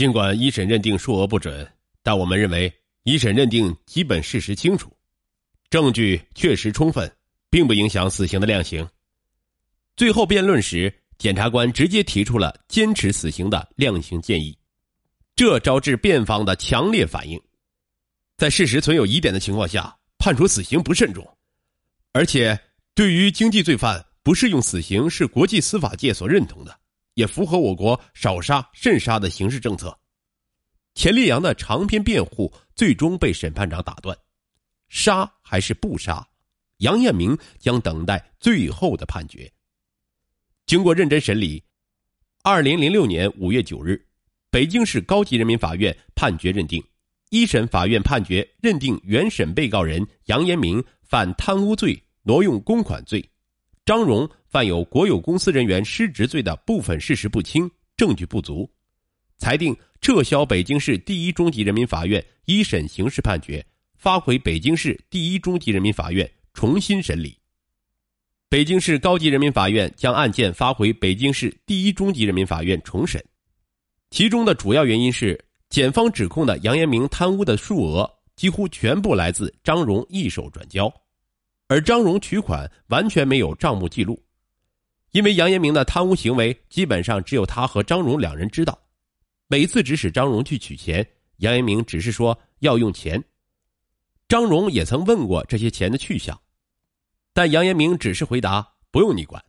尽管一审认定数额不准，但我们认为一审认定基本事实清楚，证据确实充分，并不影响死刑的量刑。最后辩论时，检察官直接提出了坚持死刑的量刑建议，这招致辩方的强烈反应。在事实存有疑点的情况下，判处死刑不慎重，而且对于经济罪犯不适用死刑是国际司法界所认同的。也符合我国少杀慎杀的刑事政策。钱立阳的长篇辩护最终被审判长打断，杀还是不杀？杨艳明将等待最后的判决。经过认真审理，二零零六年五月九日，北京市高级人民法院判决认定，一审法院判决认定原审被告人杨延明犯贪污罪、挪用公款罪。张荣犯有国有公司人员失职罪的部分事实不清、证据不足，裁定撤销北京市第一中级人民法院一审刑事判决，发回北京市第一中级人民法院重新审理。北京市高级人民法院将案件发回北京市第一中级人民法院重审，其中的主要原因是检方指控的杨延明贪污的数额几乎全部来自张荣一手转交。而张荣取款完全没有账目记录，因为杨延明的贪污行为基本上只有他和张荣两人知道。每次指使张荣去取钱，杨延明只是说要用钱。张荣也曾问过这些钱的去向，但杨延明只是回答不用你管。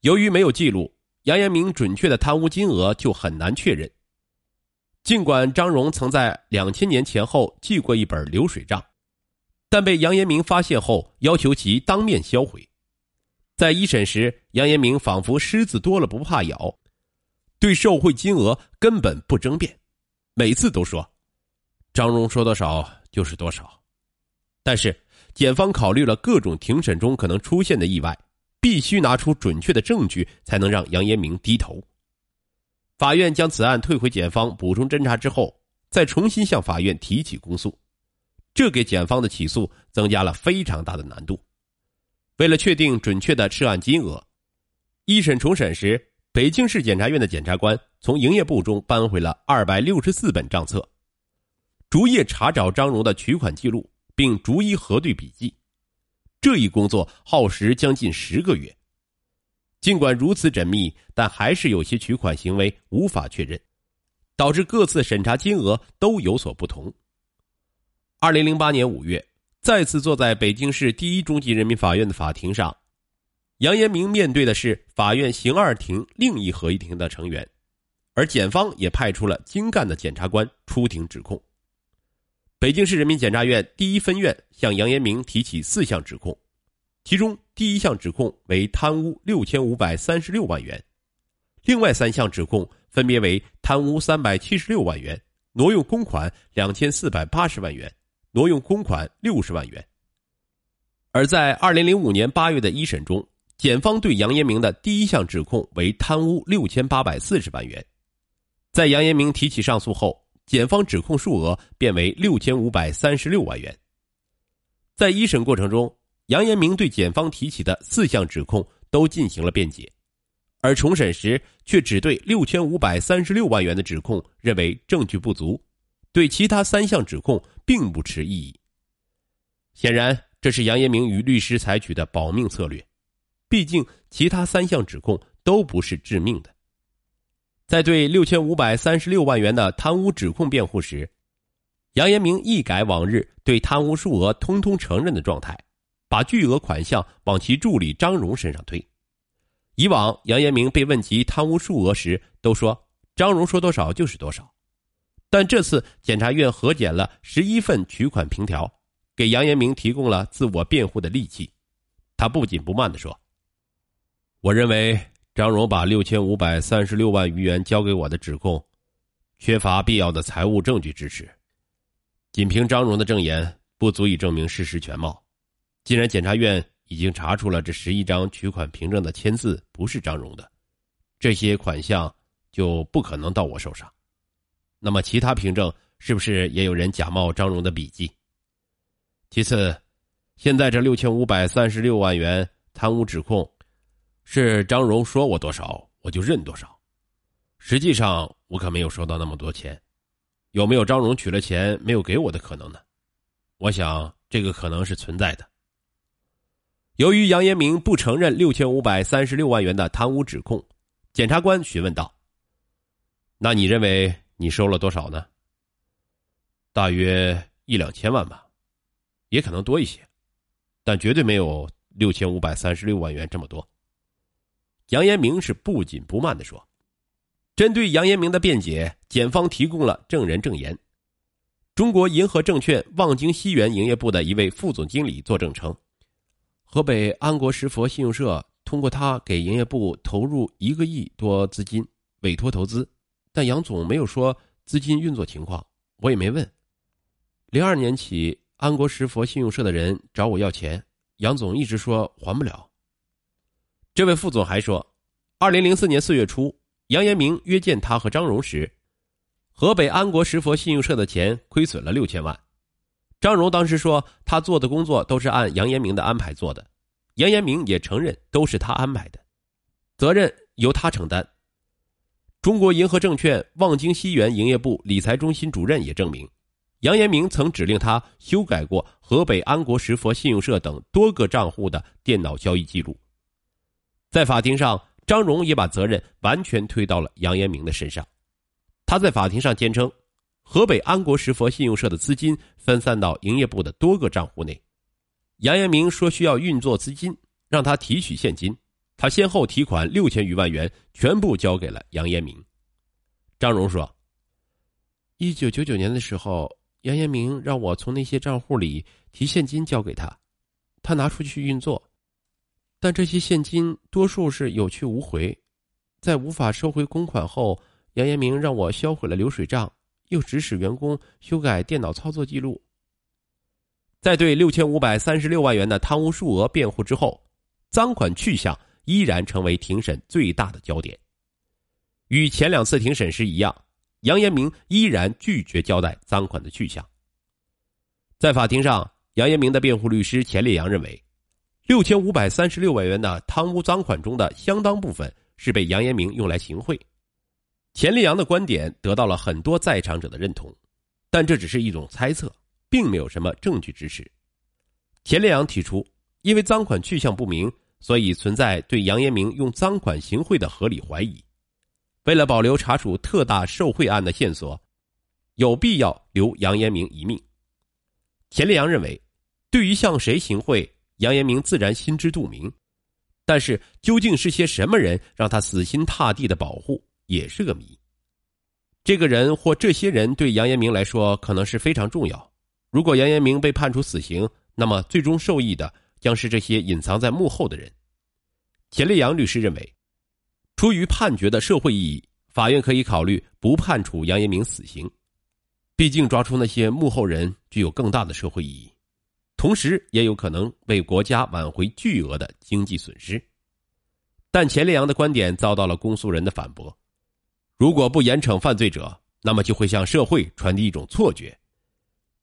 由于没有记录，杨延明准确的贪污金额就很难确认。尽管张荣曾在两千年前后记过一本流水账。但被杨延明发现后，要求其当面销毁。在一审时，杨延明仿佛虱子多了不怕咬，对受贿金额根本不争辩，每次都说：“张荣说多少就是多少。”但是，检方考虑了各种庭审中可能出现的意外，必须拿出准确的证据才能让杨延明低头。法院将此案退回检方补充侦查之后，再重新向法院提起公诉。这给检方的起诉增加了非常大的难度。为了确定准确的涉案金额，一审重审时，北京市检察院的检察官从营业部中搬回了二百六十四本账册，逐页查找张荣的取款记录，并逐一核对笔记。这一工作耗时将近十个月。尽管如此缜密，但还是有些取款行为无法确认，导致各次审查金额都有所不同。二零零八年五月，再次坐在北京市第一中级人民法院的法庭上，杨延明面对的是法院刑二庭另一合议庭的成员，而检方也派出了精干的检察官出庭指控。北京市人民检察院第一分院向杨延明提起四项指控，其中第一项指控为贪污六千五百三十六万元，另外三项指控分别为贪污三百七十六万元、挪用公款两千四百八十万元。挪用公款六十万元。而在二零零五年八月的一审中，检方对杨延明的第一项指控为贪污六千八百四十万元。在杨延明提起上诉后，检方指控数额变为六千五百三十六万元。在一审过程中，杨延明对检方提起的四项指控都进行了辩解，而重审时却只对六千五百三十六万元的指控认为证据不足。对其他三项指控并不持异议。显然，这是杨延明与律师采取的保命策略，毕竟其他三项指控都不是致命的。在对六千五百三十六万元的贪污指控辩护时，杨延明一改往日对贪污数额通通承认的状态，把巨额款项往其助理张荣身上推。以往杨延明被问及贪污数额时，都说张荣说多少就是多少。但这次检察院核检了十一份取款凭条，给杨延明提供了自我辩护的利器。他不紧不慢地说：“我认为张荣把六千五百三十六万余元交给我的指控，缺乏必要的财务证据支持。仅凭张荣的证言不足以证明事实全貌。既然检察院已经查出了这十一张取款凭证的签字不是张荣的，这些款项就不可能到我手上。”那么，其他凭证是不是也有人假冒张荣的笔迹？其次，现在这六千五百三十六万元贪污指控，是张荣说我多少我就认多少。实际上，我可没有收到那么多钱，有没有张荣取了钱没有给我的可能呢？我想这个可能是存在的。由于杨延明不承认六千五百三十六万元的贪污指控，检察官询问道：“那你认为你收了多少呢？”“大约一两千万吧，也可能多一些，但绝对没有六千五百三十六万元这么多。”杨延明是不紧不慢的说。针对杨延明的辩解，检方提供了证人证言。中国银河证券望京西园营业部的一位副总经理作证称，河北安国石佛信用社通过他给营业部投入一个亿多资金委托投资，但杨总没有说资金运作情况，我也没问。零二年起，安国石佛信用社的人找我要钱，杨总一直说还不了。这位副总还说，二零零四年四月初。杨延明约见他和张荣时，河北安国石佛信用社的钱亏损了六千万。张荣当时说，他做的工作都是按杨延明的安排做的，杨延明也承认都是他安排的，责任由他承担。中国银河证券望京西园营业部理财中心主任也证明，杨延明曾指令他修改过河北安国石佛信用社等多个账户的电脑交易记录。在法庭上。张荣也把责任完全推到了杨延明的身上，他在法庭上坚称，河北安国石佛信用社的资金分散到营业部的多个账户内，杨延明说需要运作资金，让他提取现金，他先后提款六千余万元，全部交给了杨延明。张荣说，一九九九年的时候，杨延明让我从那些账户里提现金交给他，他拿出去运作。但这些现金多数是有去无回，在无法收回公款后，杨延明让我销毁了流水账，又指使员工修改电脑操作记录。在对六千五百三十六万元的贪污数额辩护之后，赃款去向依然成为庭审最大的焦点。与前两次庭审时一样，杨延明依然拒绝交代赃款的去向。在法庭上，杨延明的辩护律师钱烈阳认为。六千五百三十六万元的贪污赃款中的相当部分是被杨延明用来行贿，钱立阳的观点得到了很多在场者的认同，但这只是一种猜测，并没有什么证据支持。钱立阳提出，因为赃款去向不明，所以存在对杨延明用赃款行贿的合理怀疑。为了保留查处特大受贿案的线索，有必要留杨延明一命。钱立阳认为，对于向谁行贿。杨延明自然心知肚明，但是究竟是些什么人让他死心塌地的保护，也是个谜。这个人或这些人对杨延明来说可能是非常重要。如果杨延明被判处死刑，那么最终受益的将是这些隐藏在幕后的人。钱立阳律师认为，出于判决的社会意义，法院可以考虑不判处杨延明死刑，毕竟抓出那些幕后人具有更大的社会意义。同时，也有可能为国家挽回巨额的经济损失，但钱烈阳的观点遭到了公诉人的反驳：如果不严惩犯罪者，那么就会向社会传递一种错觉，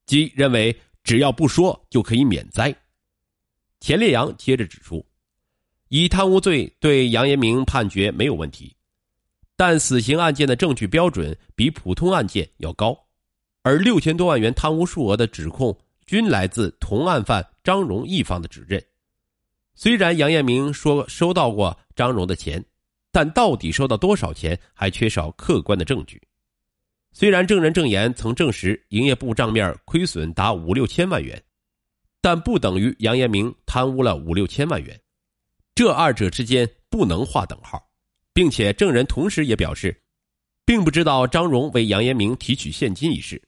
即认为只要不说就可以免灾。钱烈阳接着指出，以贪污罪对杨延明判决没有问题，但死刑案件的证据标准比普通案件要高，而六千多万元贪污数额的指控。均来自同案犯张荣一方的指认。虽然杨延明说收到过张荣的钱，但到底收到多少钱还缺少客观的证据。虽然证人证言曾证实营业部账面亏损达五六千万元，但不等于杨延明贪污了五六千万元，这二者之间不能划等号，并且证人同时也表示，并不知道张荣为杨延明提取现金一事。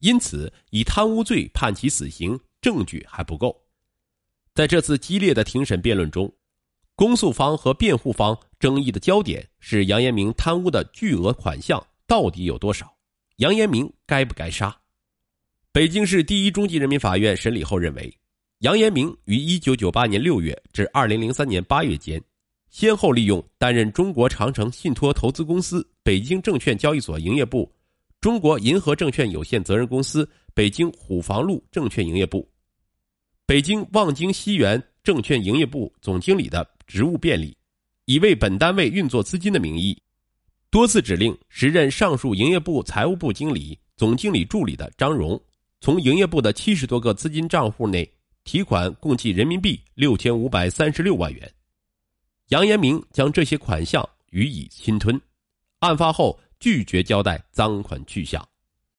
因此，以贪污罪判其死刑，证据还不够。在这次激烈的庭审辩论中，公诉方和辩护方争议的焦点是杨延明贪污的巨额款项到底有多少，杨延明该不该杀？北京市第一中级人民法院审理后认为，杨延明于一九九八年六月至二零零三年八月间，先后利用担任中国长城信托投资公司北京证券交易所营业部。中国银河证券有限责任公司北京虎坊路证券营业部、北京望京西园证券营业部总经理的职务便利，以为本单位运作资金的名义，多次指令时任上述营业部财务部经理、总经理助理的张荣，从营业部的七十多个资金账户内提款共计人民币六千五百三十六万元。杨延明将这些款项予以侵吞，案发后拒绝交代赃款去向。